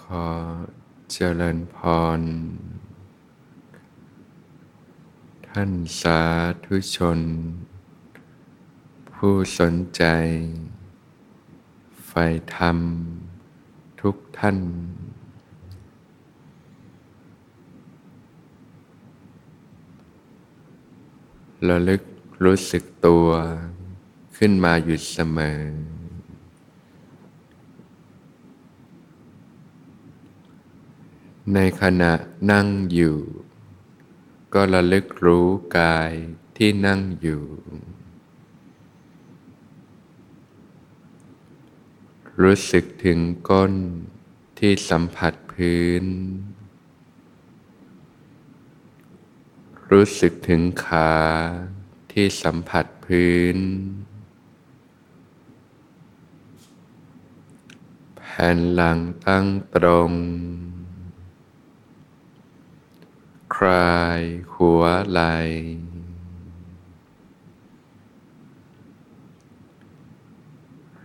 ขอเจริญพร ท่านสาธุชน ผู้สนใจ ใฝ่ธรรม ทุกท่าน ระลึกรู้สึกตัวขึ้นมาอยู่เสมอ ในขณะนั่งอยู่ ก็ระลึกรู้กายที่นั่งอยู่ รู้สึกถึงก้นที่สัมผัสพื้น รู้สึกถึงขาที่สัมผัสพื้น แผ่นหลังตั้งตรง คลายหัวไหล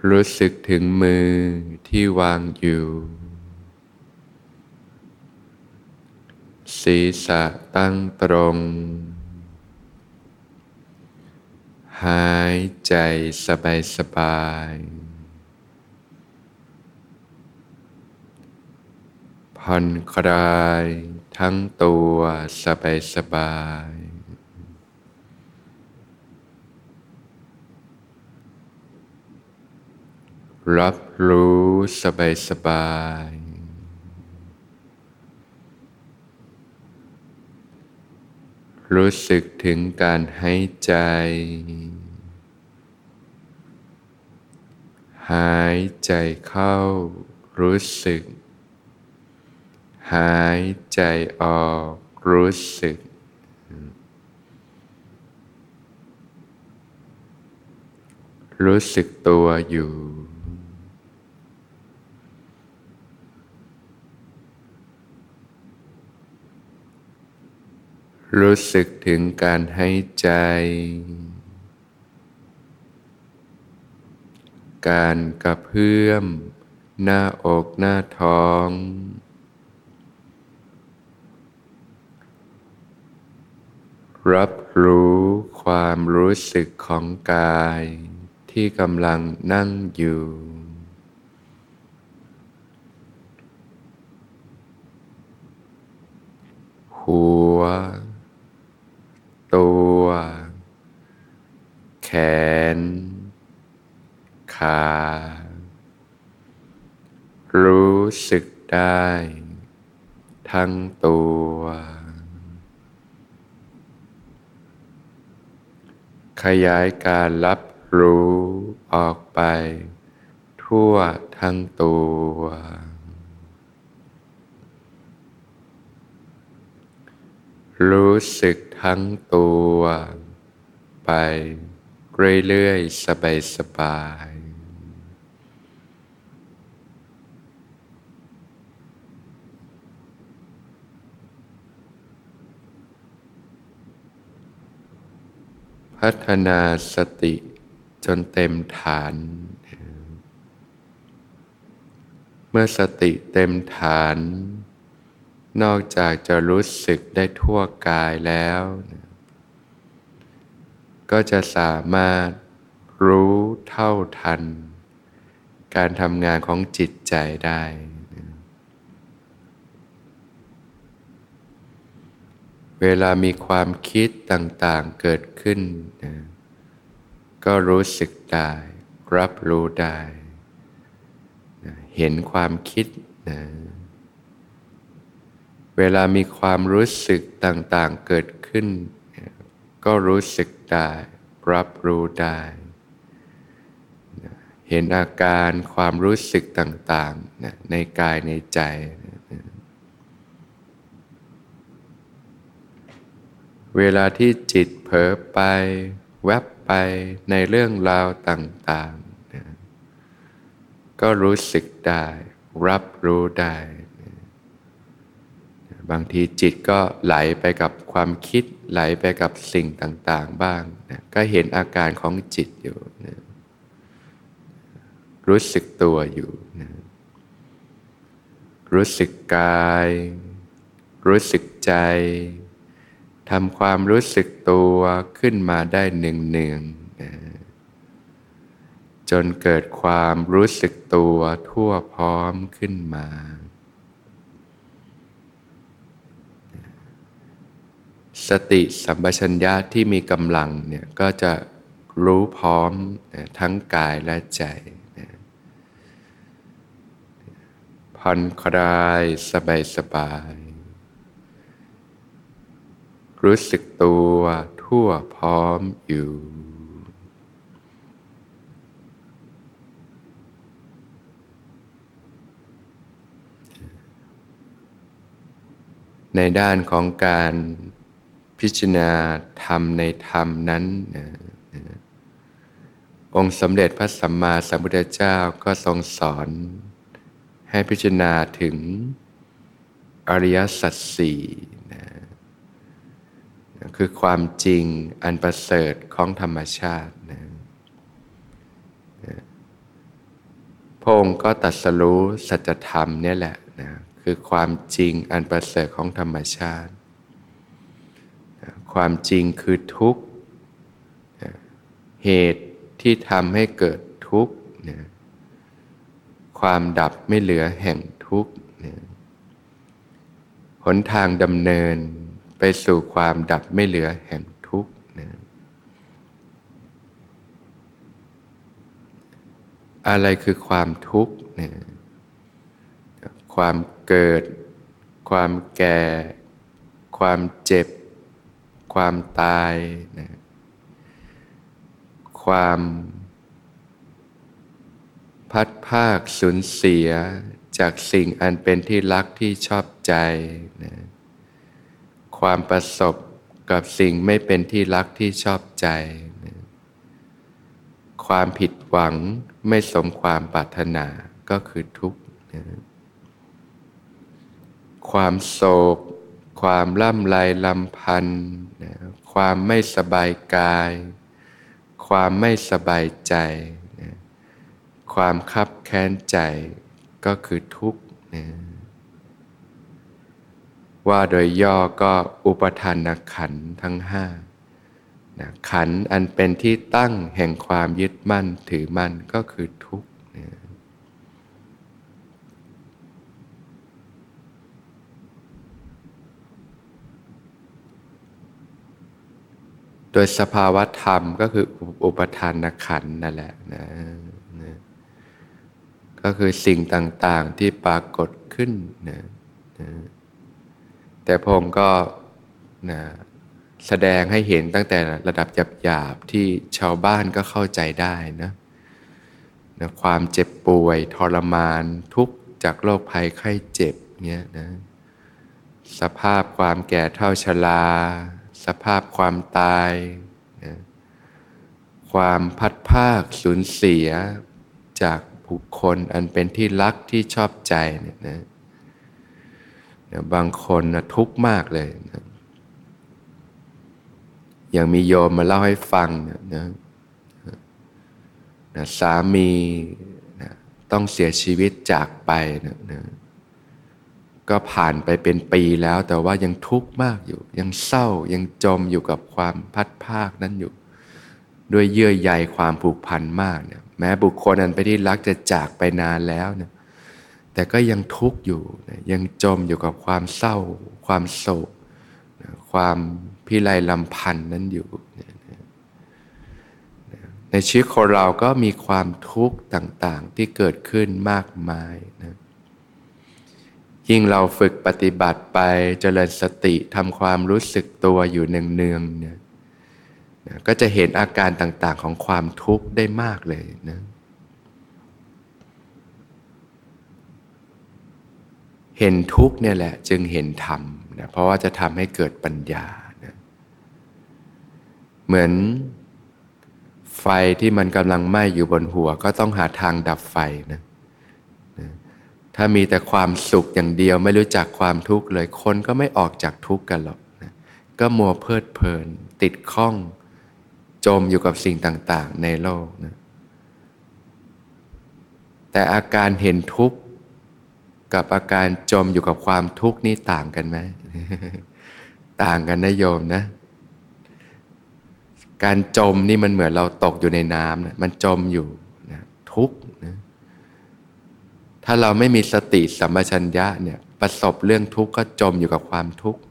รู้สึกถึงมือที่วางอยู่ ศีรษะตั้งตรง หายใจสบายสบาย ผ่อนคลาย ทั้งตัวสบายสบาย รับรู้สบายสบาย รู้สึกถึงการหายใจ หายใจเข้ารู้สึก หายใจออกรู้สึก รู้สึกตัวอยู่ รู้สึกถึงการหายใจ การกระเพื่อม หน้าอกหน้าท้อง รับรู้ความรู้สึกของกายที่กำลังนั่งอยู่ หัว ตัว แขน ขา รู้สึกได้ ทั้งตัว ขยายการรับรู้ออกไป ทั่วทั้งตัว รู้สึกทั้งตัว ไปเรื่อยๆสบายๆ พัฒนาสติจนเต็มฐาน เมื่อสติเต็มฐาน นอกจากจะรู้สึกได้ทั่วกายแล้ว ก็จะสามารถรู้เท่าทัน การทำงานของจิตใจได้ เวลามีความคิดต่างๆเกิดขึ้นก็รู้สึกได้ รับรู้ได้เห็นความคิดนะเวลามีความรู้สึกต่างๆเกิดขึ้นก็รู้สึกได้ รับรู้ได้เห็นอาการความรู้สึกต่างๆในกายในใจ เวลาที่จิตเผลอไป แวบไปในเรื่องราวต่างๆก็รู้สึกได้ รับรู้ได้บางทีจิตก็ไหลไปกับความคิดไหลไปกับสิ่งต่างๆบ้างนะก็เห็นอาการของจิตอยู่นะรู้สึกตัวอยู่นะรู้สึกกาย รู้สึกใจ ทำความรู้สึกตัวขึ้นมาได้หนึ่งเนืองจนเกิดความรู้สึกตัวทั่วพร้อมขึ้นมา สติสัมปชัญญะที่มีกำลังเนี่ยก็จะรู้พร้อมทั้งกายและใจผ่อนคลายสบายสบาย รู้สึกตัวทั่วพร้อมอยู่ในด้านของการพิจารณาธรรมในธรรมนั้นองค์สมเด็จพระสัมมาสัมพุทธเจ้าก็ทรงสอน ให้พิจารณาถึงอริยสัจสี่ คือความจริงอันประเสริฐของธรรมชาตินะพงค์ก็ตัดสรู้สัจธรรมนี่แหละนะคือความจริงอันประเสริฐของธรรมชาติ ความจริงคือทุกข์เหตุที่ทำให้เกิดทุกข์ความดับไม่เหลือแห่งทุกข์หนทางดำเนิน ไปสู่ความดับไม่เหลือแห่งทุกข์อะไรคือความทุกข์นี่ยความเกิด ความแก่ ความเจ็บ ความตายนะความพัดภาคสูญเสียจากสิ่งอันเป็นที่รักที่ชอบใจนะ ความประสบกับสิ่งไม่เป็นที่รักที่ชอบใจ ความผิดหวังไม่สมความปรารถนาก็คือทุกข์ความโศก ความล่ำไรลำพันธ์ความไม่สบายกาย ความไม่สบายใจ ความคับแค้นใจก็คือทุกข์นะ ว่าโดยย่อก็อุปทานขันทั้งห้านะขันอันเป็นที่ตั้งแห่งความยึดมั่นถือมั่นก็คือทุกข์นะโดยสภาวะธรรมก็คืออุปทานขันนั่นแหละนะก็คือสิ่งต่างๆที่ปรากฏขึ้นนะนะ แต่พงก็นะแสดงให้เห็นตั้งแต่ระดับหยาบๆที่ชาวบ้านก็เข้าใจได้นะนะความเจ็บป่วยทรมานทุกจากโรคภัยไข้เจ็บเนี้ยนะสภาพความแก่เท่าชรา สภาพความตายนะความพัดภาคสูญเสียจากบุคคลอันเป็นที่รักที่ชอบใจเนี่ยนะ บางคนนะทุกข์มากเลยนะอย่างมีโยมมาเล่าให้ฟังนะนะนะสามีนะต้องเสียชีวิตจากไปนะนะก็ผ่านไปเป็นปีแล้วแต่ว่ายังทุกข์มากอยู่ ยังเศร้ายังจมอยู่กับความพัดภาคนั้นอยู่ ด้วยเยื่อใยความผูกพันมากเนี่ยแม้บุคคลอันไปที่รักจะจากไปนานแล้วเนี่ย แต่ก็ยังทุกข์อยู่ ยังจมอยู่กับความเศร้า ความโศก ความพิไรลำพันธ์นั้นอยู่ ในชีวิตของเราก็มีความทุกข์ต่างๆที่เกิดขึ้นมากมายนะยิ่งเราฝึกปฏิบัติไปเจริญสติทำความรู้สึกตัวอยู่เนืองๆเนี่ยก็จะเห็นอาการต่างๆของความทุกข์ได้มากเลยนะ เห็นทุกเนี่ยแหละจึงเห็นธรรมนะเพราะว่าจะทำให้เกิดปัญญานะเหมือนไฟที่มันกำลังไหม้อยู่บนหัว ก็ต้องหาทางดับไฟนะนะถ้ามีแต่ความสุขอย่างเดียวไม่รู้จักความทุกข์เลยคนก็ไม่ออกจากทุกข์กันหรอกนะก็มัวเพลิดเพลิน ติดข้อง จมอยู่กับสิ่งต่าง ๆ ในโลกนะแต่อาการเห็นทุกข์ กับอาการจมอยู่กับความทุกข์นี่ต่างกันไหม ต่างกันนะโยมนะ การจมนี่มันเหมือนเราตกอยู่ในน้ำนะมันจมอยู่นะทุกข์นะถ้าเราไม่มีสติสัมปชัญญะเนี่ยประสบเรื่องทุกข์ก็จมอยู่กับความทุกข์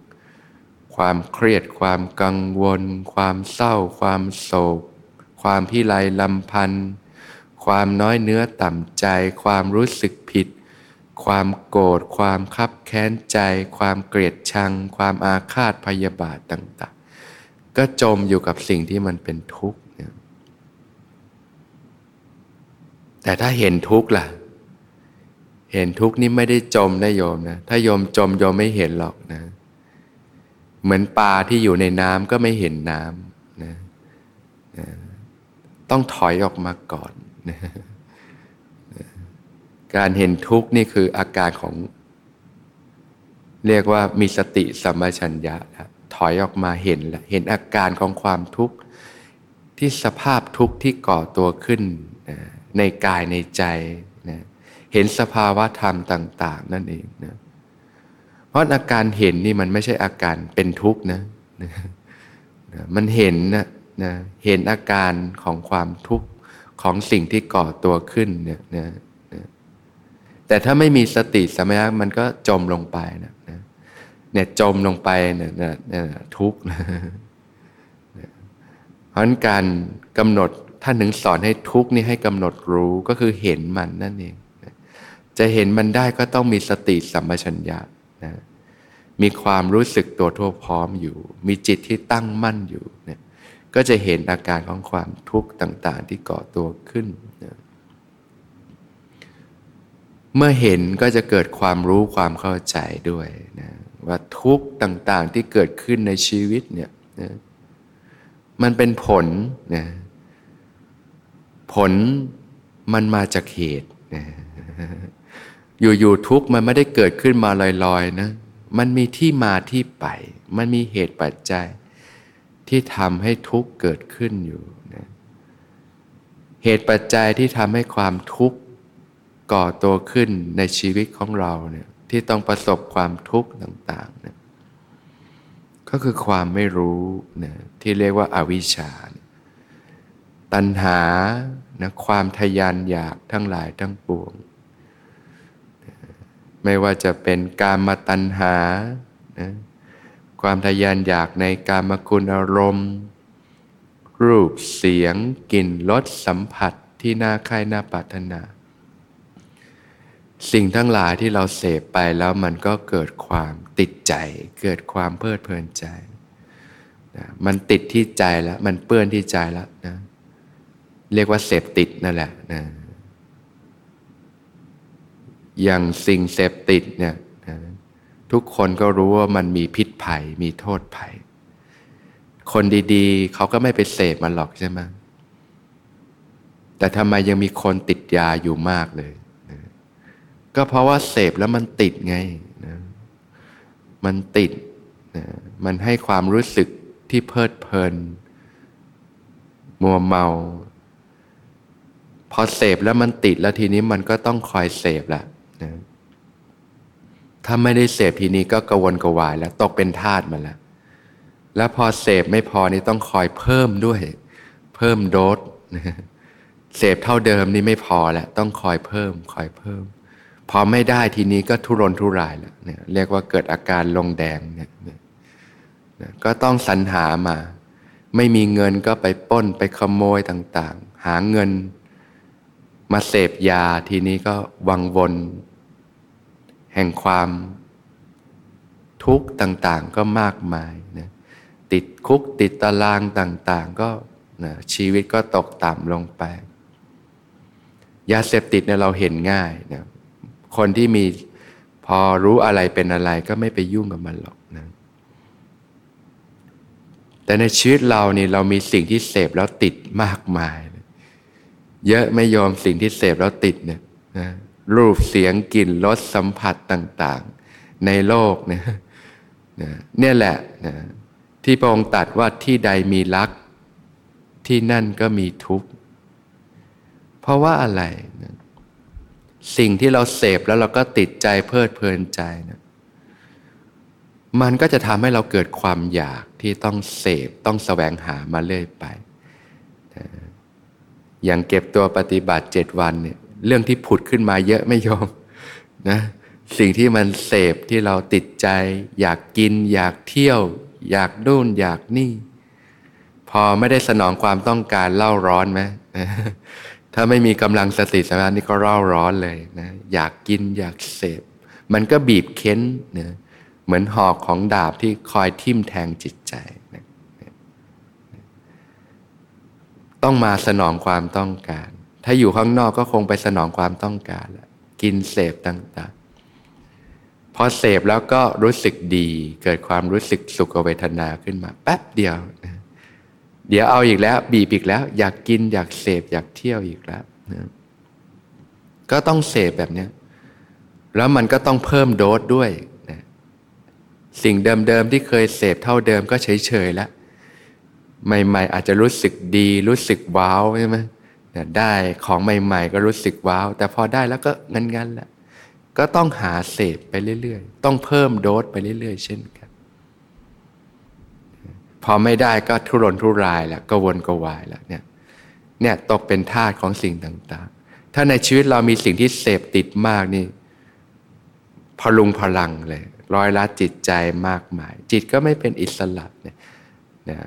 ความเครียด ความกังวล ความเศร้า ความโศก ความพิไรลำพันธ์ความน้อยเนื้อต่ำใจ ความรู้สึกผิด ความโกรธความคับแค้นใจ ความเกลียดชัง ความอาฆาตพยาบาทต่าง ๆ ก็จมอยู่กับสิ่งที่มันเป็นทุกข์แต่ถ้าเห็นทุกข์ล่ะ เห็นทุกข์นี่ไม่ได้จมนะโยมนะ ถ้าโยมจมโยมไม่เห็นหรอกนะ เหมือนปลาที่อยู่ในน้ำก็ไม่เห็นน้ำนะนะ ต้องถอยออกมาก่อนนะ การเห็นทุกข์นี่คืออาการของ เรียกว่ามีสติสัมปชัญญะถอยออกมาเห็นเห็นอาการของความทุกข์ที่สภาพทุกข์ที่ก่อตัวขึ้นในกายในใจนะเห็นสภาวะธรรมต่าง ๆ นั่นเองนะเพราะอาการเห็นนี่มันไม่ใช่อาการเป็นทุกข์นะนะมันเห็นนะนะเห็นอาการของความทุกข์ของสิ่งที่ก่อตัวขึ้นเนี่ยนะ แต่ถ้าไม่มีสติสมัยมันก็จมลงไปนะเนี่ยจมลงไปเนี่ยนะนะทุกข์เพราะการกำหนดท่านถึงสอนให้ทุกข์นี่ให้กำหนดรู้ก็คือเห็นมันนั่นเองจะเห็นมันได้ก็ต้องมีสติสัมปชัญญะนะมีความรู้สึกตัวทั่วพร้อมอยู่ มีจิตที่ตั้งมั่นอยู่เนี่ยก็จะเห็นอาการของความทุกข์ต่าง ๆ ที่ก่อตัวขึ้นนะ เมื่อเห็นก็จะเกิดความรู้ความเข้าใจด้วยนะว่าทุกต่างๆที่เกิดขึ้นในชีวิตเนี่ยนะมันเป็นผลนะผลมันมาจากเหตุนะอยู่ๆทุกมันไม่ได้เกิดขึ้นมาลอยๆนะมันมีที่มาที่ไป มันมีเหตุปัจจัย ที่ทำให้ทุกข์เกิดขึ้นอยู่นะเหตุปัจจัยที่ทำให้ความทุกข์ ก่อตัวขึ้นในชีวิตของเราเนี่ยที่ต้องประสบความทุกข์ต่างๆเนี่ยก็คือความไม่รู้นะที่เรียกว่าอาวิชชา ตัณหานะความทยานอยากทั้งหลายทั้งปวง ไม่ว่าจะเป็นการมาตัณหานะความทยานอยากในการมคุณอารมณ์ รูปเสียงกลิ่นรสสัมผัสที่น่าใคร่น่าปรารถนา สิ่งทั้งหลายที่เราเสพไปแล้วมันก็เกิดความติดใจ เกิดความเพลิดเพลินใจนะมันติดที่ใจแล้ว มันเปื้อนที่ใจแล้วนะเรียกว่าเสพติดนั่นแหละนะอย่างสิ่งเสพติดเนี่ยทุกคนก็รู้ว่ามันมีพิษภัย มีโทษภัย คนดีๆ เขาก็ไม่ไปเสพมันหรอกใช่ไหมแต่ทำไมยังมีคนติดยาอยู่มากเลย ก็เพราะว่าเสพแล้วมันติดไงนะมันติดนะมันให้ความรู้สึกที่เพลิดเพลิน มัวเมา พอเสพแล้วมันติดแล้วทีนี้มันก็ต้องคอยเสพแหละนะถ้าไม่ได้เสพทีนี้ก็กระวนกระวายแล้วตกเป็นทาสมาแล้วแล้วพอเสพไม่พอนี่ต้องคอยเพิ่มด้วย เพิ่มโดสเสพเท่าเดิมนี่ไม่พอแล้วต้องคอยเพิ่ม คอยเพิ่ม พอไม่ได้ทีนี้ก็ทุรนทุรายแล้วเนี่ยเรียกว่าเกิดอาการลงแดงเนี่ยก็ต้องสรรหามา ไม่มีเงินก็ไปป้นไปขโมยต่าง ๆ หาเงินมาเสพยาทีนี้ก็วังวน แห่งความทุกข์ต่างๆก็มากมายนะติดคุกติดตารางต่าง ๆ ก็นะชีวิตก็ตกต่ำลงไป ยาเสพติดเนี่ยเราเห็นง่ายนะ คนที่มีพอรู้อะไรเป็นอะไรก็ไม่ไปยุ่งกับมันหรอกนะแต่ในชีวิตเรานี่เรามีสิ่งที่เสพแล้วติดมากมาย เยอะไม่ยอมสิ่งที่เสพแล้วติดเนี่ยนะรูปเสียงกลิ่นรสสัมผัสต่างๆ ในโลกเนี่ยเนี่ยแหละนะที่พระองค์ตัดว่าที่ใดมีรักที่นั่นก็มีทุกข์ เพราะว่าอะไร สิ่งที่เราเสพแล้วเราก็ติดใจเพลิดเพลินใจนะมันก็จะทำให้เราเกิดความอยากที่ต้องเสพต้องแสวงหามาเรื่อยไป อย่างเก็บตัวปฏิบัติเจ็ดวันเนี่ยเรื่องที่ผุดขึ้นมาเยอะไม่ยอมนะสิ่งที่มันเสพที่เราติดใจ อยากกิน อยากเที่ยว อยากดูนอยากนี่ พอไม่ได้สนองความต้องการเล่าร้อนไหม ถ้าไม่มีกำลังสติสมาธินี่ก็เล่าร้อนเลยนะอยากกินอยากเสพ มันก็บีบเค้นนะเหมือนหอกของดาบที่คอยทิ่มแทงจิตใจนะต้องมาสนองความต้องการ ถ้าอยู่ข้างนอกก็คงไปสนองความต้องการแหละกินเสพต่างๆ พอเสพแล้วก็รู้สึกดี เกิดความรู้สึกสุขเวทนาขึ้นมาแป๊บเดียวนะ เดี๋ยวเอาอีกแล้ว บีบอีกแล้ว อยากกินอยากเสพอยากเที่ยวอีกแล้วนะก็ต้องเสพแบบนี้แล้วมันก็ต้องเพิ่มโดสด้วยนะสิ่งเดิมๆที่เคยเสพเท่าเดิมก็เฉยๆแล้วใหม่ๆ อาจจะรู้สึกดีรู้สึกว้าวใช่ไหมได้ของใหม่ ๆ ก็รู้สึกว้าว แต่พอได้แล้วก็งันๆแหละก็ต้องหาเสพไปเรื่อย ๆ ต้องเพิ่มโดสไปเรื่อย ๆ เช่นกัน พอไม่ได้ก็ทุรนทุรายแล้วก็วนก็วายแล้วเนี่ยเนี่ยตกเป็นทาสของสิ่งต่างๆ ถ้าในชีวิตเรามีสิ่งที่เสพติดมากนี่พลุงพลังเลย ร้อยละจิตใจมากมาย จิตก็ไม่เป็นอิสระเนี่ยนะ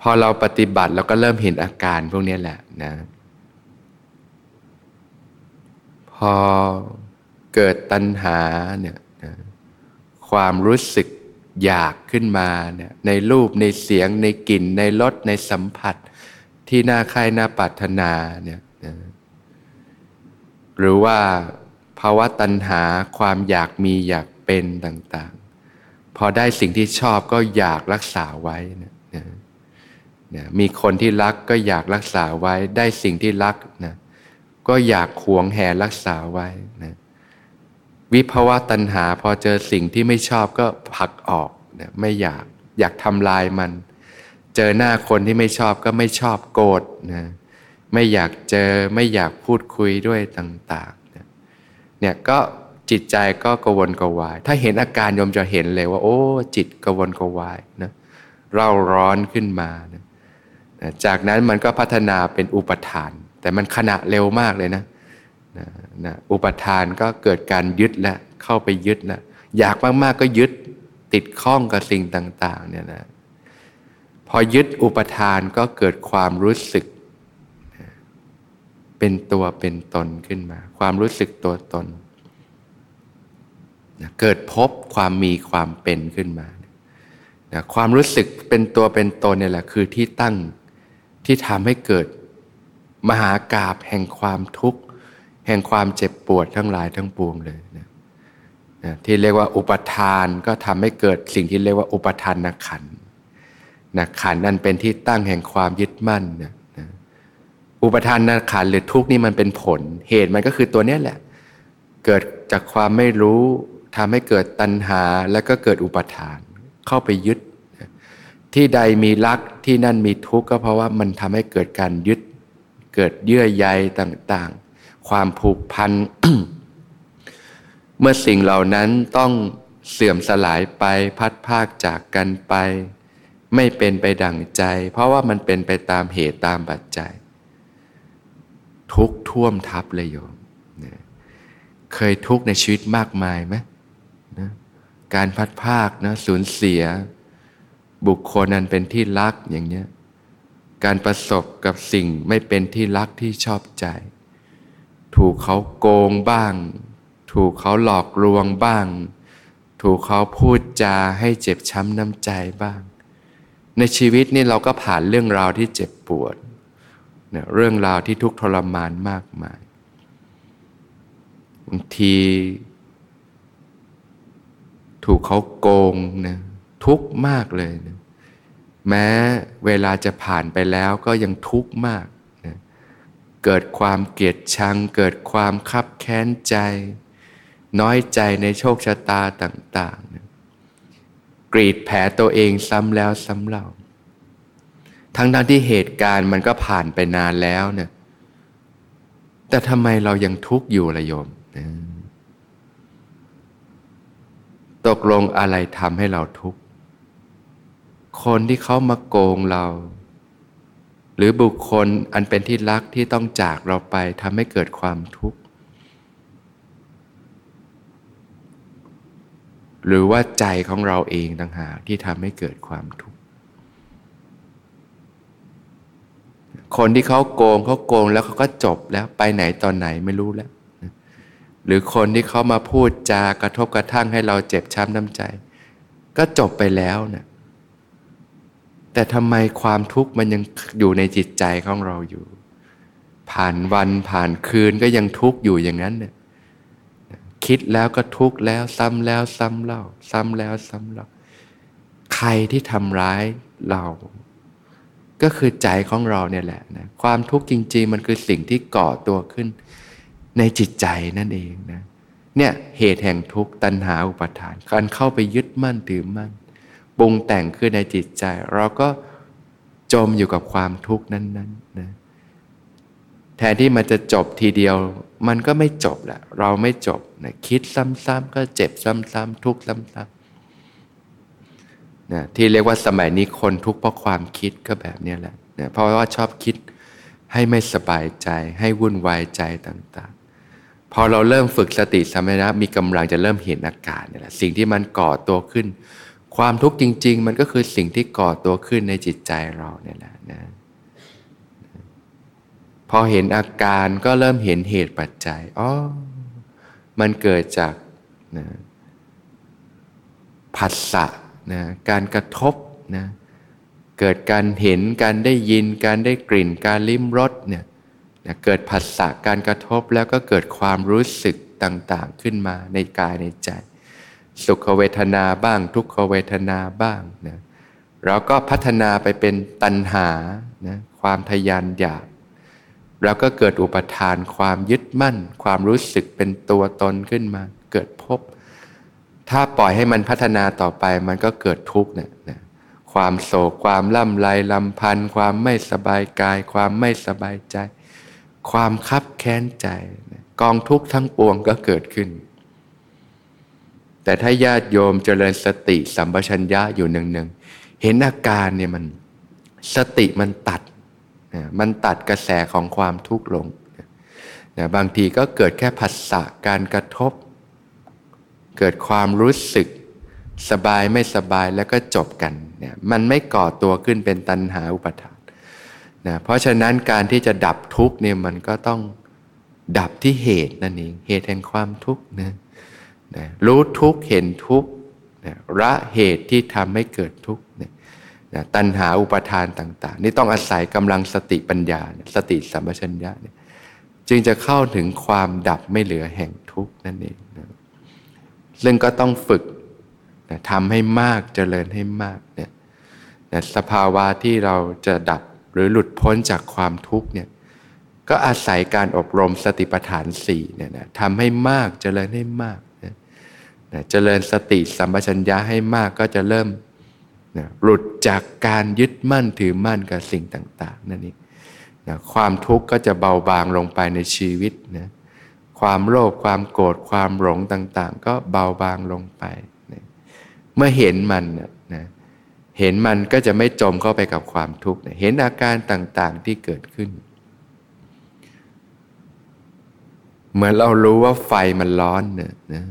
พอเราปฏิบัติเราก็เริ่มเห็นอาการพวกนี้แหละนะพอเกิดตัณหาเนี่ยนะความรู้สึก อยากขึ้นมาเนี่ยในรูปในเสียงในกลิ่น ในรสในสัมผัส ที่น่าใคร่น่าปรารถนาเนี่ยหรือว่าภาวะตัณหาความอยากมีอยากเป็นต่างๆ พอได้สิ่งที่ชอบก็อยากรักษาไว้นะนะมีคนที่รักก็อยากรักษาไว้ ได้สิ่งที่รักนะก็อยากหวงแหนรักษาไว้นะ วิภาวะตัณหาพอเจอสิ่งที่ไม่ชอบก็ผลักออกนะไม่อยากอยากทำลายมัน เจอหน้าคนที่ไม่ชอบก็ไม่ชอบโกรธนะไม่อยากเจอไม่อยากพูดคุยด้วยต่างๆนะเนี่ยก็จิตใจก็กวนกวาย ถ้าเห็นอาการโยมจะเห็นเลยว่า โอ้ จิตกวนกวายนะเร่าร้อนขึ้นมานะจากนั้นมันก็พัฒนาเป็นอุปทาน แต่มันขณะเร็วมากเลยนะ นะนะอุปทานก็เกิดการยึดแล้วเข้าไปยึดแล้วอยากมากๆก็ยึดติดข้องกับสิ่งต่างๆเนี่ยนะพอยึดอุปทานก็เกิดความรู้สึก เป็นตัวเป็นตนขึ้นมา ความรู้สึกตัวตนเกิดพบความมีความเป็นขึ้นมาความรู้สึกเป็นตัวเป็นตนเนี่ยแหละคือที่ตั้งที่ทำให้เกิดมหากาบแห่งความทุกข์ แห่งความเจ็บปวดทั้งหลายทั้งปวงเลยนะนะที่เรียกว่าอุปทานก็ทำให้เกิดสิ่งที่เรียกว่าอุปทานนักขันนะขันนั่นเป็นที่ตั้งแห่งความยึดมั่นนะนะอุปทานนักขันหรือทุกนี่มันเป็นผล เหตุมันก็คือตัวนี้แหละ เกิดจากความไม่รู้ทำให้เกิดตัณหาแล้วก็เกิดอุปทานเข้าไปยึด ที่ใดมีรักที่นั่นมีทุกข์ก็เพราะว่ามันทำให้เกิดการยึด เกิดเยื่อใยต่างๆ ความผูกพัน เมื่อสิ่งเหล่านั้นต้องเสื่อมสลายไปพัดภาคจากกันไป ไม่เป็นไปดั่งใจ เพราะว่ามันเป็นไปตามเหตุตามปัจจัย ทุกท่วมทับเลยโยมเคยทุกในชีวิตมากมายไหมนะการพัดภาคนะสูญเสีย บุคคลนั้นเป็นที่รักอย่างเนี้ยการประสบกับสิ่งไม่เป็นที่รักที่ชอบใจ ถูกเขาโกงบ้าง ถูกเขาหลอกลวงบ้าง ถูกเขาพูดจาให้เจ็บช้ำน้ำใจบ้าง ในชีวิตนี่เราก็ผ่านเรื่องราวที่เจ็บปวดเนี่ยเรื่องราวที่ทุกทรมานมากมายบางที ถูกเขาโกงนะทุกข์มากเลยนะแม้เวลาจะผ่านไปแล้วก็ยังทุกข์มาก เกิดความเกลียดชัง เกิดความคับแค้นใจ น้อยใจในโชคชะตาต่างๆ กรีดแผลตัวเองซ้ำแล้วซ้ำเล่า ทั้งทั้งที่เหตุการณ์มันก็ผ่านไปนานแล้วเนี่ยแต่ทำไมเรายังทุกข์อยู่ละโยม ตกลงอะไรทำให้เราทุกข์ คนที่เขามาโกงเรา หรือบุคคลอันเป็นที่รักที่ต้องจากเราไปทำให้เกิดความทุกข์ หรือว่าใจของเราเองต่างหากที่ทำให้เกิดความทุกข์ คนที่เขาโกงเขาโกงแล้วเขาก็จบแล้วไปไหนตอนไหนไม่รู้แล้ว หรือคนที่เขามาพูดจากระทบกระทั่งให้เราเจ็บช้ำน้ำใจ ก็จบไปแล้วนะ แต่ทำไมความทุกข์มันยังอยู่ในจิตใจของเราอยู่ ผ่านวันผ่านคืนก็ยังทุกข์อยู่อย่างนั้นเนี่ยคิดแล้วก็ทุกข์แล้วซ้ำแล้วซ้ำเล่า ซ้ำแล้วซ้ำเล่า ใครที่ทำร้ายเรา ก็คือใจของเราเนี่ยแหละนะความทุกข์จริง ๆ มันคือสิ่งที่ก่อตัวขึ้น ในจิตใจนั่นเองนะเนี่ยเหตุแห่งทุกข์ตัณหาอุปาทานการเข้าไปยึดมั่นถือมั่น ปรุงแต่งขึ้นในจิตใจ เราก็จมอยู่กับความทุกข์นั้นๆนะแทนที่มันจะจบทีเดียว มันก็ไม่จบแหละเราไม่จบนะคิดซ้ำๆก็เจ็บซ้ำๆทุกข์ซ้ำๆนะที่เรียกว่าสมัยนี้คนทุกข์เพราะความคิดก็แบบนี้แหละนะเพราะว่าชอบคิดให้ไม่สบายใจให้วุ่นวายใจต่างๆ พอเราเริ่มฝึกสติสมัยนะมีกำลังจะเริ่มเห็นอาการนี่แหละสิ่งที่มันก่อตัวขึ้น ความทุกข์จริง ๆ มันก็คือสิ่งที่ก่อตัวขึ้นในจิตใจเราเนี่ยแหละนะพอเห็นอาการก็เริ่มเห็นเหตุปัจจัยอ๋อมันเกิดจากนะผัสสะนะการกระทบนะเกิดการเห็นการได้ยินการได้กลิ่นการลิ้มรสเนี่ยนะเกิดผัสสะการกระทบแล้วก็เกิดความรู้สึกต่างๆ ขึ้นมาในกายในใจ สุขเวทนาบ้าง ทุกขเวทนาบ้างนะเราก็พัฒนาไปเป็นตัณหานะความทยานอยากแล้วก็เกิดอุปทานความยึดมั่น ความรู้สึกเป็นตัวตนขึ้นมา เกิดพบ ถ้าปล่อยให้มันพัฒนาต่อไปมันก็เกิดทุกข์เนี่ยนะความโศกความล่ำไรลำพันธ์ความไม่สบายกาย ความไม่สบายใจ ความคับแค้นใจ กองทุกข์ทั้งปวงก็เกิดขึ้น แต่ถ้าญาติโยมเจริญสติสัมปชัญญะอยู่หนึ่งๆเห็นอาการเนี่ยมันสติมันตัดมันตัดกระแสของความทุกข์ลงนะบางทีก็เกิดแค่ผัสสะการกระทบ เกิดความรู้สึก สบายไม่สบายแล้วก็จบกันเนี่ยมันไม่ก่อตัวขึ้นเป็นตัณหาอุปทานนะเพราะฉะนั้นการที่จะดับทุกข์เนี่ยมันก็ต้องดับที่เหตุนั่นเองเหตุแห่งความทุกข์นะ นะรู้ทุกเห็นทุกนะละเหตุที่ทำให้เกิดทุกนะนะตัณหาอุปทานต่าง ๆ นี่ต้องอาศัยกำลังสติปัญญา สติสัมปชัญญะเนี่ยจึงจะเข้าถึงความดับไม่เหลือแห่งทุกนั่นเองนะซึ่งก็ต้องฝึกนะทำให้มากเจริญให้มากเนี่ยนะสภาวะที่เราจะดับหรือหลุดพ้นจากความทุกข์เนี่ยก็อาศัยการอบรมสติปัฏฐานสี่เนี่ยนะทำให้มากเจริญให้มาก นะเจริญสติสัมปชัญญะให้มากก็จะเริ่มนะหลุดจากการยึดมั่นถือมั่นกับสิ่งต่างๆนั่นเองนะความทุกข์ก็จะเบาบางลงไปในชีวิตนะความโลภความโกรธความหลงต่างๆ ก็เบาบางลงไปนะเมื่อเห็นมันนะเห็นมันก็จะไม่จมเข้าไปกับความทุกข์นะเห็นอาการต่างๆที่เกิดขึ้น เหมือนเรารู้ว่าไฟมันร้อนเนี่ยนะ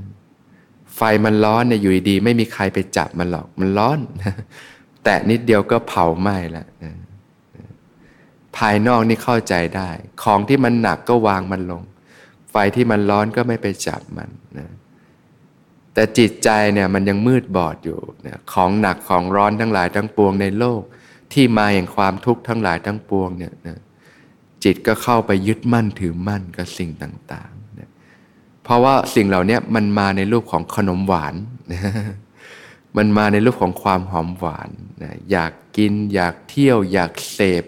ไฟมันร้อนเนี่ยอยู่ดีๆไม่มีใครไปจับมันหรอก มันร้อน แต่นิดเดียวก็เผาไหม้ละภายนอกนี่เข้าใจได้ ของที่มันหนักก็วางมันลง ไฟที่มันร้อนก็ไม่ไปจับมันนะแต่จิตใจเนี่ยมันยังมืดบอดอยู่นะของหนักของร้อนทั้งหลายทั้งปวงในโลก ที่มาอย่งความทุกข์ทั้งหลายทั้งปวงเนี่ยนะจิตก็เข้าไปยึดมั่นถือมั่นกับสิ่งต่างๆ เพราะว่าสิ่งเหล่านี้มันมาในรูปของขนมหวาน มันมาในรูปของความหอมหวานนะอยากกิน อยากเที่ยว อยากเสพ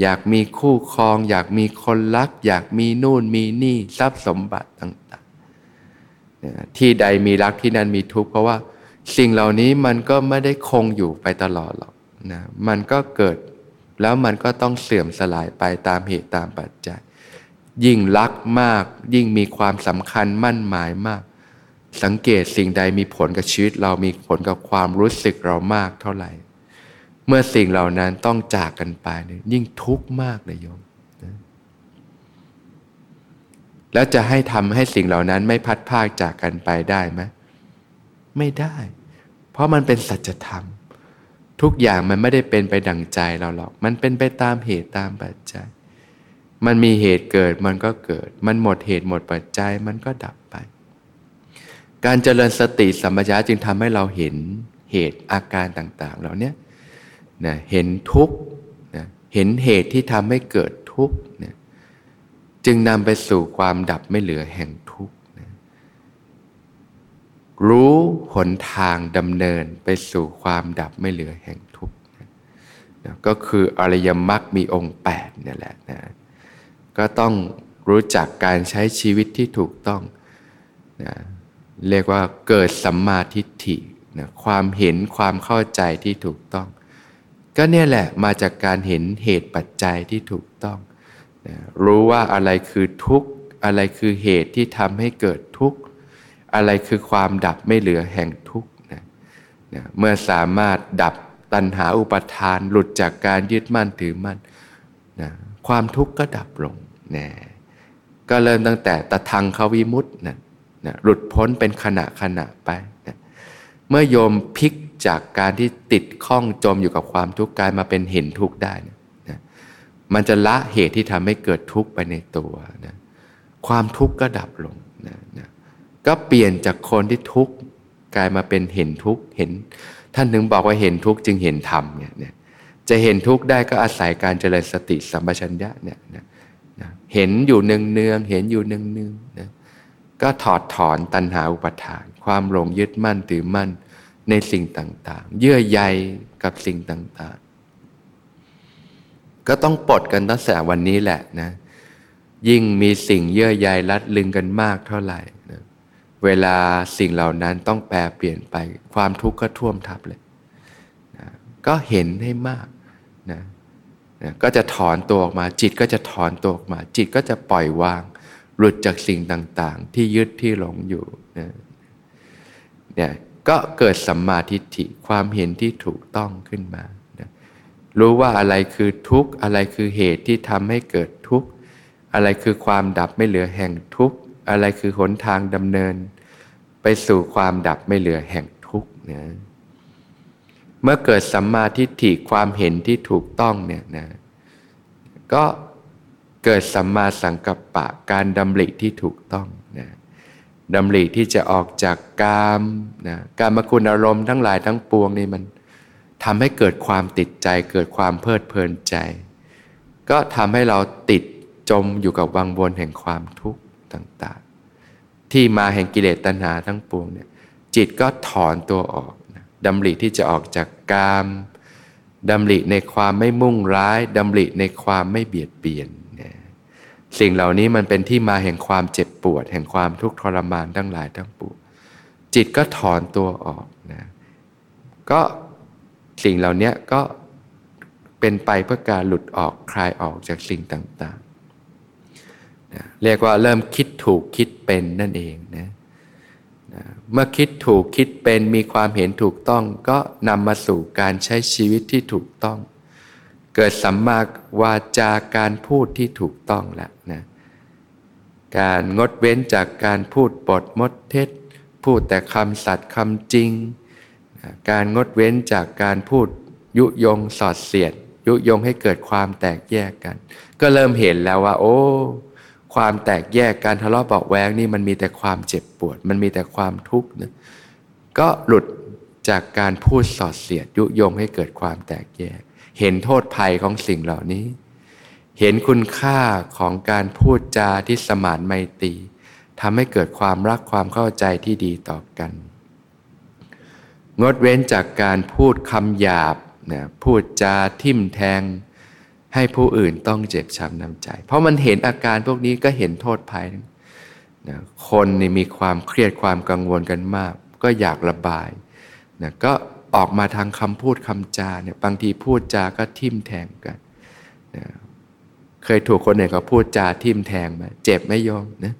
อยากมีคู่ครอง อยากมีคนรัก อยากมีนู่นมีนี่ทรัพย์สมบัติต่างๆ ที่ใดมีรักที่นั่นมีทุกข์เพราะว่าสิ่งเหล่านี้มันก็ไม่ได้คงอยู่ไปตลอดหรอกนะมันก็เกิดแล้วมันก็ต้องเสื่อมสลายไปตามเหตุตามปัจจัย ยิ่งรักมาก ยิ่งมีความสำคัญมั่นหมายมาก สังเกตสิ่งใดมีผลกับชีวิตเรามีผลกับความรู้สึกเรามากเท่าไหร่ เมื่อสิ่งเหล่านั้นต้องจากกันไปนี่ยิ่งทุกข์มากเลยโยมแล้วจะให้ทำให้สิ่งเหล่านั้นไม่พัดพากจากกันไปได้ไหมไม่ได้ เพราะมันเป็นสัจธรรม ทุกอย่างมันไม่ได้เป็นไปดั่งใจเราหรอก มันเป็นไปตามเหตุตามปัจจัย มันมีเหตุเกิดมันก็เกิด มันหมดเหตุหมดปัจจัยมันก็ดับไป การเจริญสติสัมปชัญญะจึงทำให้เราเห็นเหตุอาการต่าง ๆ เหล่านี้นะเห็นทุกขนะเห็นเหตุที่ทำให้เกิดทุกขนะจึงนำไปสู่ความดับไม่เหลือแห่งทุกข์นะรู้หนทางดำเนินไปสู่ความดับไม่เหลือแห่งทุกขนะนะก็คืออริยมรรคมีองค์8นี่แหละนะ ก็ต้องรู้จักการใช้ชีวิตที่ถูกต้องนะเรียกว่าเกิดสัมมาทิฏฐินะความเห็นความเข้าใจที่ถูกต้อง ก็เนี่ยแหละมาจากการเห็นเหตุปัจจัยที่ถูกต้องรู้ว่าอะไรคือทุกข์อะไรคือเหตุที่ทำให้เกิดทุกข์อะไรคือความดับไม่เหลือแห่งทุกข์นะนะเมื่อสามารถดับตัณหาอุปทานหลุดจากการยึดมั่นถือมั่นนะความทุกข์ก็ดับลง นะก็เริ่มตั้งแต่ตะทังเขาวิมุตต์นะนะหลุดพ้นเป็นขณะขณะไปนะเมื่อโยมพลิกจากการที่ติดข้องจมอยู่กับความทุกข์กลายมาเป็นเห็นทุกข์ได้นะมันจะละเหตุที่ทำให้เกิดทุกข์ไปในตัวนะความทุกข์ก็ดับลงนะนะก็เปลี่ยนจากคนที่ทุกข์กลายมาเป็นเห็นทุกข์เห็น ท่านถึงบอกว่าเห็นทุกข์จึงเห็นธรรมเนี่ยจะเห็นทุกข์ได้ก็อาศัยการเจริญสติสัมปชัญญะเนี่ยนะ นะเห็นอยู่เนืองเนืองเห็นอยู่เนืองเนืองนะก็ถอดถอนตัณหาอุปทาน ความหลงยึดมั่นถือมั่นในสิ่งต่าง ๆ เยื่อใยกับสิ่งต่าง ๆ ก็ต้องปลดกันตั้งแต่วันนี้แหละนะยิ่งมีสิ่งเยื่อใยรัดลึงกันมากเท่าไหร่นะเวลาสิ่งเหล่านั้นต้องแปลเปลี่ยนไป ความทุกข์ก็ท่วมทับเลยนะก็เห็นให้มาก นะก็จะถอนตัวออกมา จิตก็จะถอนตัวออกมา จิตก็จะปล่อยวาง หลุดจากสิ่งต่างๆ ที่ยึดที่หลงอยู่นะเนี่ยก็เกิดสัมมาทิฏฐิความเห็นที่ถูกต้องขึ้นมารู้ว่าอะไรคือทุกข์ อะไรคือเหตุที่ทำให้เกิดทุกข์ อะไรคือความดับไม่เหลือแห่งทุกข์ อะไรคือหนทางดำเนิน ไปสู่ความดับไม่เหลือแห่งทุกข์นะ เมื่อเกิดสัมมาทิฏฐิความเห็นที่ถูกต้องเนี่ยนะก็เกิดสัมมาสังกัปปะการดำริที่ถูกต้องนะดำริที่จะออกจากกามนะการมคุณอารมณ์ทั้งหลายทั้งปวงนี่มันทำให้เกิดความติดใจ เกิดความเพลิดเพลินใจ ก็ทำให้เราติดจมอยู่กับวังวนแห่งความทุกข์ต่าง ๆ ที่มาแห่งกิเลสตัณหาทั้งปวงเนี่ยจิตก็ถอนตัวออก ดำริที่จะออกจากกามดำริในความไม่มุ่งร้ายดำริในความไม่เบียดเบียนสิ่งเหล่านี้มันเป็นที่มาแห่งความเจ็บปวด แห่งความทุกข์ทรมานทั้งหลายทั้งปวงจิตก็ถอนตัวออกนะก็สิ่งเหล่านี้ก็เป็นไปเพื่อการหลุดออกคลายออกจากสิ่งต่างๆนะเรียกว่าเริ่มคิดถูกคิดเป็นนั่นเองนะนะ เมื่อคิดถูกคิดเป็นมีความเห็นถูกต้องก็นำมาสู่การใช้ชีวิตที่ถูกต้อง เกิดสัมมาวาจาการพูดที่ถูกต้องแล้วนะการงดเว้นจากการพูดปดมดเท็จ พูดแต่คำสัตย์คำจริง การงดเว้นจากการพูดยุยงสอดเสียด ยุยงให้เกิดความแตกแยกกัน ก็เริ่มเห็นแล้วว่า โอ้ ความแตกแยกการทะเลาะเบาแวงนี่มันมีแต่ความเจ็บปวด มันมีแต่ความทุกข์นะก็หลุดจากการพูดสอดเสียดยุยงให้เกิดความแตกแยก เห็นโทษภัยของสิ่งเหล่านี้ เห็นคุณค่าของการพูดจาที่สมานไมตรีทำให้เกิดความรักความเข้าใจที่ดีต่อกัน งดเว้นจากการพูดคำหยาบนะพูดจาทิ่มแทง ให้ผู้อื่นต้องเจ็บช้ำน้ำใจ เพราะมันเห็นอาการพวกนี้ก็เห็นโทษภัยนะคนนี่มีความเครียดความกังวลกันมาก ก็อยากระบายนะก็ออกมาทางคำพูดคำจาเนี่ยบางทีพูดจาก็ทิ่มแทงกันนะเคยถูกคนอื่นเขาพูดจาทิมแทงมาเจ็บไม่ยอมนะ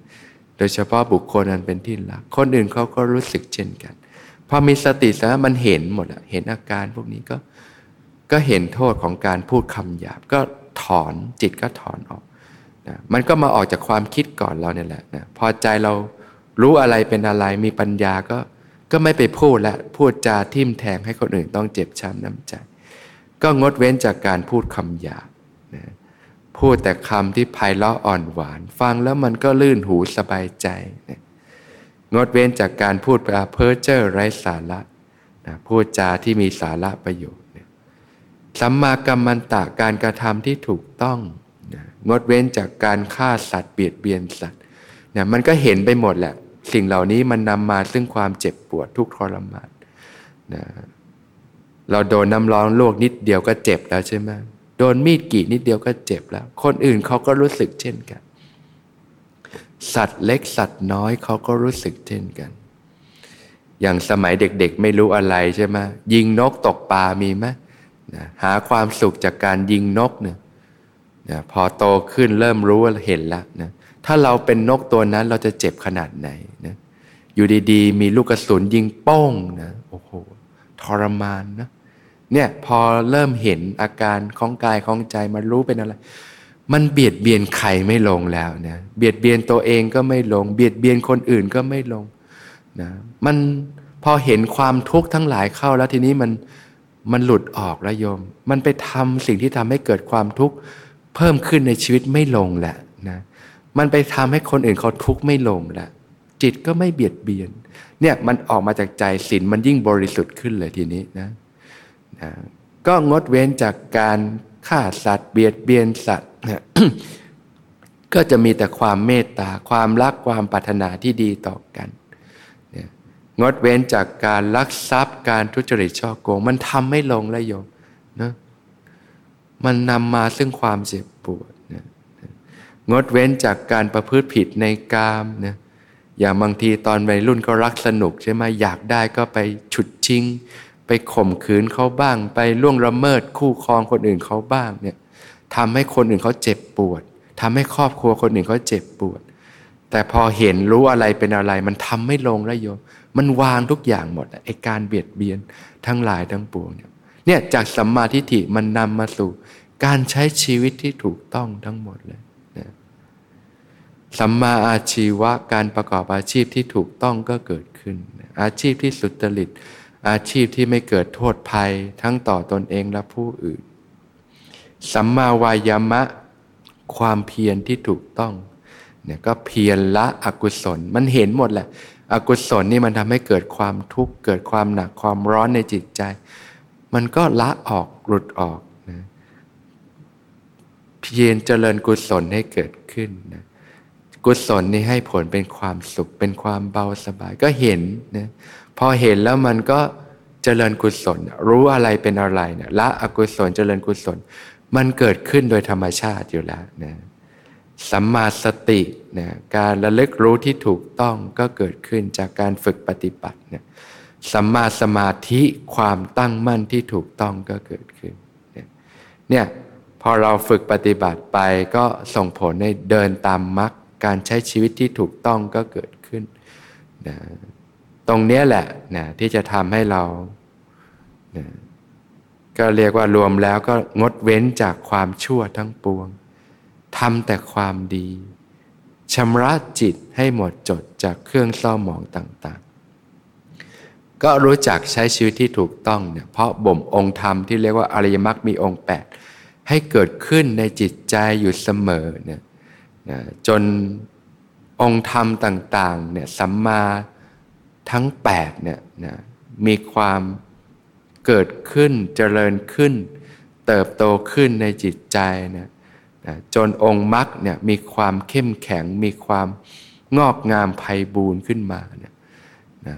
โดยเฉพาะบุคคลนั้นเป็นที่รัก คนอื่นเขาก็รู้สึกเช่นกัน พอมีสติแล้วมันเห็นหมดเห็นอาการพวกนี้ก็ ก็เห็นโทษของการพูดคำหยาบก็ถอนจิตก็ถอนออกนะมันก็มาออกจากความคิดก่อนเราเนี่ยแหละนะพอใจเรารู้อะไรเป็นอะไรมีปัญญาก็ก็ไม่ไปพูดละพูดจาทิมแทงให้คนอื่นต้องเจ็บช้ำน้ำใจ ก็งดเว้นจากการพูดคำหยาบนะพูดแต่คำที่ไพเราะอ่อนหวาน ฟังแล้วมันก็ลื่นหูสบายใจนะงดเว้นจากการพูดเพ้อเจ้อไร้สาระนะพูดจาที่มีสาระประโยชน์ สัมมากัมมันตะการกระทำที่ถูกต้องนะงดเว้นจากการฆ่าสัตว์เบียดเบียนสัตว์นะมันก็เห็นไปหมดแหละ สิ่งเหล่านี้มันนำมาซึ่งความเจ็บปวดทุกทรมานนะเราโดนน้ำร้อนลวกนิดเดียวก็เจ็บแล้วใช่ไหมโดนมีดกรีดนิดเดียวก็เจ็บแล้ว คนอื่นเขาก็รู้สึกเช่นกัน สัตว์เล็กสัตว์น้อยเขาก็รู้สึกเช่นกัน อย่างสมัยเด็กๆ ไม่รู้อะไรใช่ไหมยิงนกตกปลามีไหม นะหาความสุขจากการยิงนกเนี่ยนะพอโตขึ้นเริ่มรู้เห็นแล้วนะถ้าเราเป็นนกตัวนั้นเราจะเจ็บขนาดไหนนะอยู่ดีๆ มีลูกกระสุนยิงป้องนะโอ้โหทรมานนะเนี่ยพอเริ่มเห็นอาการของกายของใจมันรู้เป็นอะไร มันเบียดเบียนใครไม่ลงแล้วนะเบียดเบียนตัวเองก็ไม่ลง เบียดเบียนคนอื่นก็ไม่ลงนะมันพอเห็นความทุกข์ทั้งหลายเข้าแล้วทีนี้มัน มันหลุดออกแล้วโยม มันไปทำสิ่งที่ทำให้เกิดความทุกข์เพิ่มขึ้นในชีวิตไม่ลงแหละนะมันไปทำให้คนอื่นเขาทุกข์ไม่ลงละจิตก็ไม่เบียดเบียน เนี่ยมันออกมาจากใจศีลมันยิ่งบริสุทธิ์ขึ้นเลยทีนี้นะนะก็งดเว้นจากการฆ่าสัตว์ เบียดเบียนสัตว์นะก็จะมีแต่ความเมตตาความรักความปรารถนาที่ดีต่อกัน งดเว้นจากการลักทรัพย์การทุจริตช่อโกง มันทำไม่ลงแล้วโยมนะมันนำมาซึ่งความเจ็บปวดงดเว้นจากการประพฤติผิดในกามนะอย่างบางทีตอนวัยรุ่นก็รักสนุกใช่ไหมอยากได้ก็ไปฉุดชิง ไปข่มขืนเขาบ้าง ไปล่วงละเมิดคู่ครองคนอื่นเขาบ้างเนี่ยทำให้คนอื่นเขาเจ็บปวดทำให้ครอบครัวคนอื่นเขาเจ็บปวด แต่พอเห็นรู้อะไรเป็นอะไร มันทำไม่ลงแล้วโยม มันวางทุกอย่างหมดไอการเบียดเบียนทั้งหลายทั้งปวงเนี่ยเนี่ยจากสัมมาทิฏฐิมันนำมาสู่การใช้ชีวิตที่ถูกต้องทั้งหมดเลยสัมมาอาชีวะการประกอบอาชีพที่ถูกต้องก็เกิดขึ้น อาชีพที่สุจริต อาชีพที่ไม่เกิดโทษภัยทั้งต่อตอนเองและผู้อื่น สัมมาวายามะ ความเพียรที่ถูกต้องเนี่ยก็เพียรละอกุศล มันเห็นหมดแหละ อกุศลนี่มันทำให้เกิดความทุกข์เกิดความหนักความร้อนในจิตใจ มันก็ละออกหลุดออกนะเพียรเจริญกุศลให้เกิดขึ้นนะกุศลนี่ให้ผลเป็นความสุขเป็นความเบาสบายก็เห็นนะพอเห็นแล้วมันก็เจริญกุศล รู้อะไรเป็นอะไรเนี่ยละอกุศลเจริญกุศล มันเกิดขึ้นโดยธรรมชาติอยู่แล้วนะ สัมมาสตินะการระลึกรู้ที่ถูกต้องก็เกิดขึ้นจากการฝึกปฏิบัติเนี่ยสัมมาสมาธิความตั้งมั่นที่ถูกต้องก็เกิดขึ้นเนี่ยพอเราฝึกปฏิบัติไปก็ส่งผลให้เดินตามมรรคการใช้ชีวิตที่ถูกต้องก็เกิดขึ้นนะตรงนี้แหละนะที่จะทำให้เรานะก็เรียกว่ารวมแล้วก็งดเว้นจากความชั่วทั้งปวง ทำแต่ความดีชำระจิตให้หมดจดจากเครื่องเศร้าหมองต่างๆ ก็รู้จักใช้ชีวิตที่ถูกต้องเนี่ยเพราะบ่มองค์ธรรมที่เรียกว่าอริยมรรคมีองค์ 8 ให้เกิดขึ้นในจิตใจอยู่เสมอเนี่ยจนองค์ธรรมต่างๆเนี่ยสัมมาทั้ง8เนี่ยนะมีความเกิดขึ้นเจริญขึ้น เติบโตขึ้นในจิตใจนะ จนองค์มรรคเนี่ยมีความเข้มแข็งมีความงอกงามไพบูรณ์ขึ้นมาเนะนะ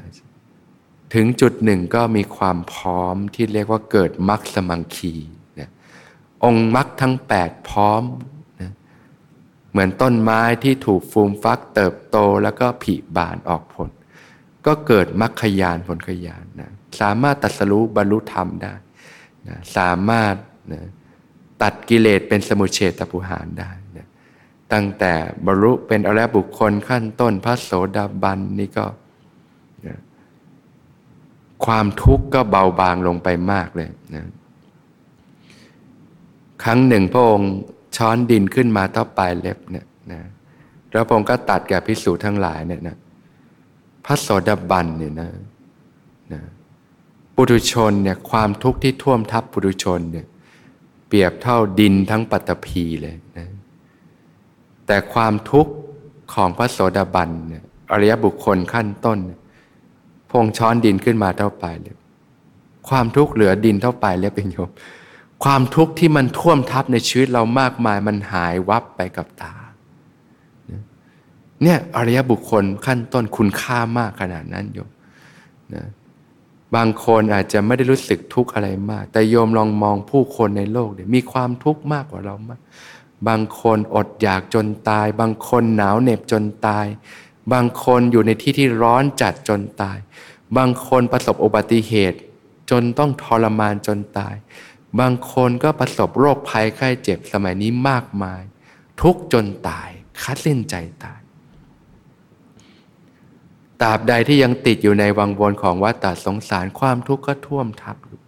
ถึงจุดหนึ่งก็มีความพร้อมที่เรียกว่าเกิดมรรคสมังคีนะองค์มรรคทั้ง 8 พร้อมเหมือนต้นไม้ที่ถูกฟูมฟักเติบโตแล้วก็ผลิบานออกผล ก็เกิดมรรคยานผลขยานนะสามารถตัดสรู้บรรลุธรรมได้นะสามารถนะ ตัดกิเลสเป็นสมุเฉตปุหารได้ ตั้งแต่บรรลุเป็นอริยบุคคลขั้นต้นพระโสดาบันนี่ก็ ความทุกข์ก็เบาบางลงไปมากเลยนะครั้งหนึ่งพระองค์ช้อนดินขึ้นมาต่อปลายเล็บเนี่ยนะแล้วพระองค์ก็ตัดแก่พิสูจน์ทั้งหลายเนี่ยนะพระโสดาบันเนี่ยนะนะปุถุชนเนี่ยความทุกข์ที่ท่วมทับปุถุชนเนี่ย เปรียบเท่าดินทั้งปัตตภีเลยนะแต่ความทุกข์ของพระโสดาบันเนี่ยอริยบุคคลขั้นต้น พงช้อนดินขึ้นมาเท่าปลายเล็บความทุกข์เหลือดินเท่าปลายเล็บเองโยม ความทุกข์ที่มันท่วมทับในชีวิตเรามากมายมันหายวับไปกับตาเนี่ยอริยบุคคลขั้นต้นคุณค่ามากขนาดนั้นโยมนะ บางคนอาจจะไม่ได้รู้สึกทุกข์อะไรมาก แต่โยมลองมองผู้คนในโลกเนี่ยมีความทุกข์มากกว่าเรามาก บางคนอดอยากจนตาย บางคนหนาวเหน็บจนตาย บางคนอยู่ในที่ที่ร้อนจัดจนตาย บางคนประสบอุบัติเหตุ จนต้องทรมานจนตาย บางคนก็ประสบโรคภัยไข้เจ็บสมัยนี้มากมาย ทุกจนตายคัดเส้นใจตาย ตราบใดที่ยังติดอยู่ในวังวนของวัฏฏสงสารความทุกข์ก็ท่วมทับอยู่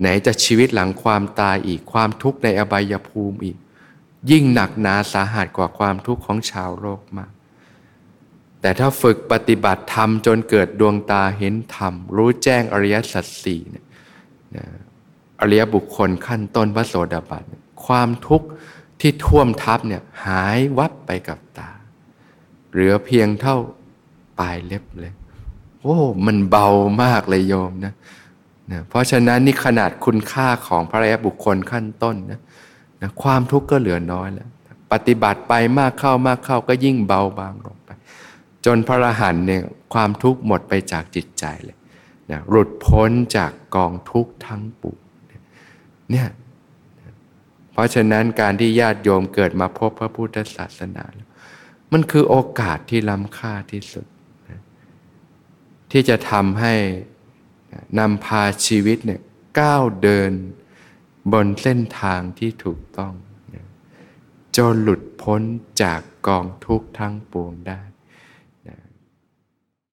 ไหนจะชีวิตหลังความตายอีกความทุกข์ในอบายภูมิอีก ยิ่งหนักหนาสาหัสกว่าความทุกข์ของชาวโลกมาก แต่ถ้าฝึกปฏิบัติธรรมจนเกิดดวงตาเห็นธรรม รู้แจ้งอริยสัจสี่เนี่ยอริยบุคคลขั้นต้นพระโสดาบันความทุกข์ที่ท่วมทับเนี่ยหายวับไปกับตา เหลือเพียงเท่า ปลายเล็บเลยโอ้มันเบามากเลยโยมนะนะเพราะฉะนั้นนี่ขนาดคุณค่าของพระอริยบุคคลขั้นต้นนะนะความทุกข์ก็เหลือน้อยแล้ว ปฏิบัติไปมากเข้ามากเข้าก็ยิ่งเบาบางลงไป จนพระอรหันต์เนี่ยความทุกข์หมดไปจากจิตใจเลยนะหลุดพ้นจากกองทุกข์ทั้งปวงเนี่ยเพราะฉะนั้นการที่ญาติโยมเกิดมาพบพระพุทธศาสนา มันคือโอกาสที่ล้ำค่าที่สุด ที่จะทำให้นำพาชีวิตเนี่ยก้าวเดินบนเส้นทางที่ถูกต้อง จนหลุดพ้นจากกองทุกข์ทั้งปวงได้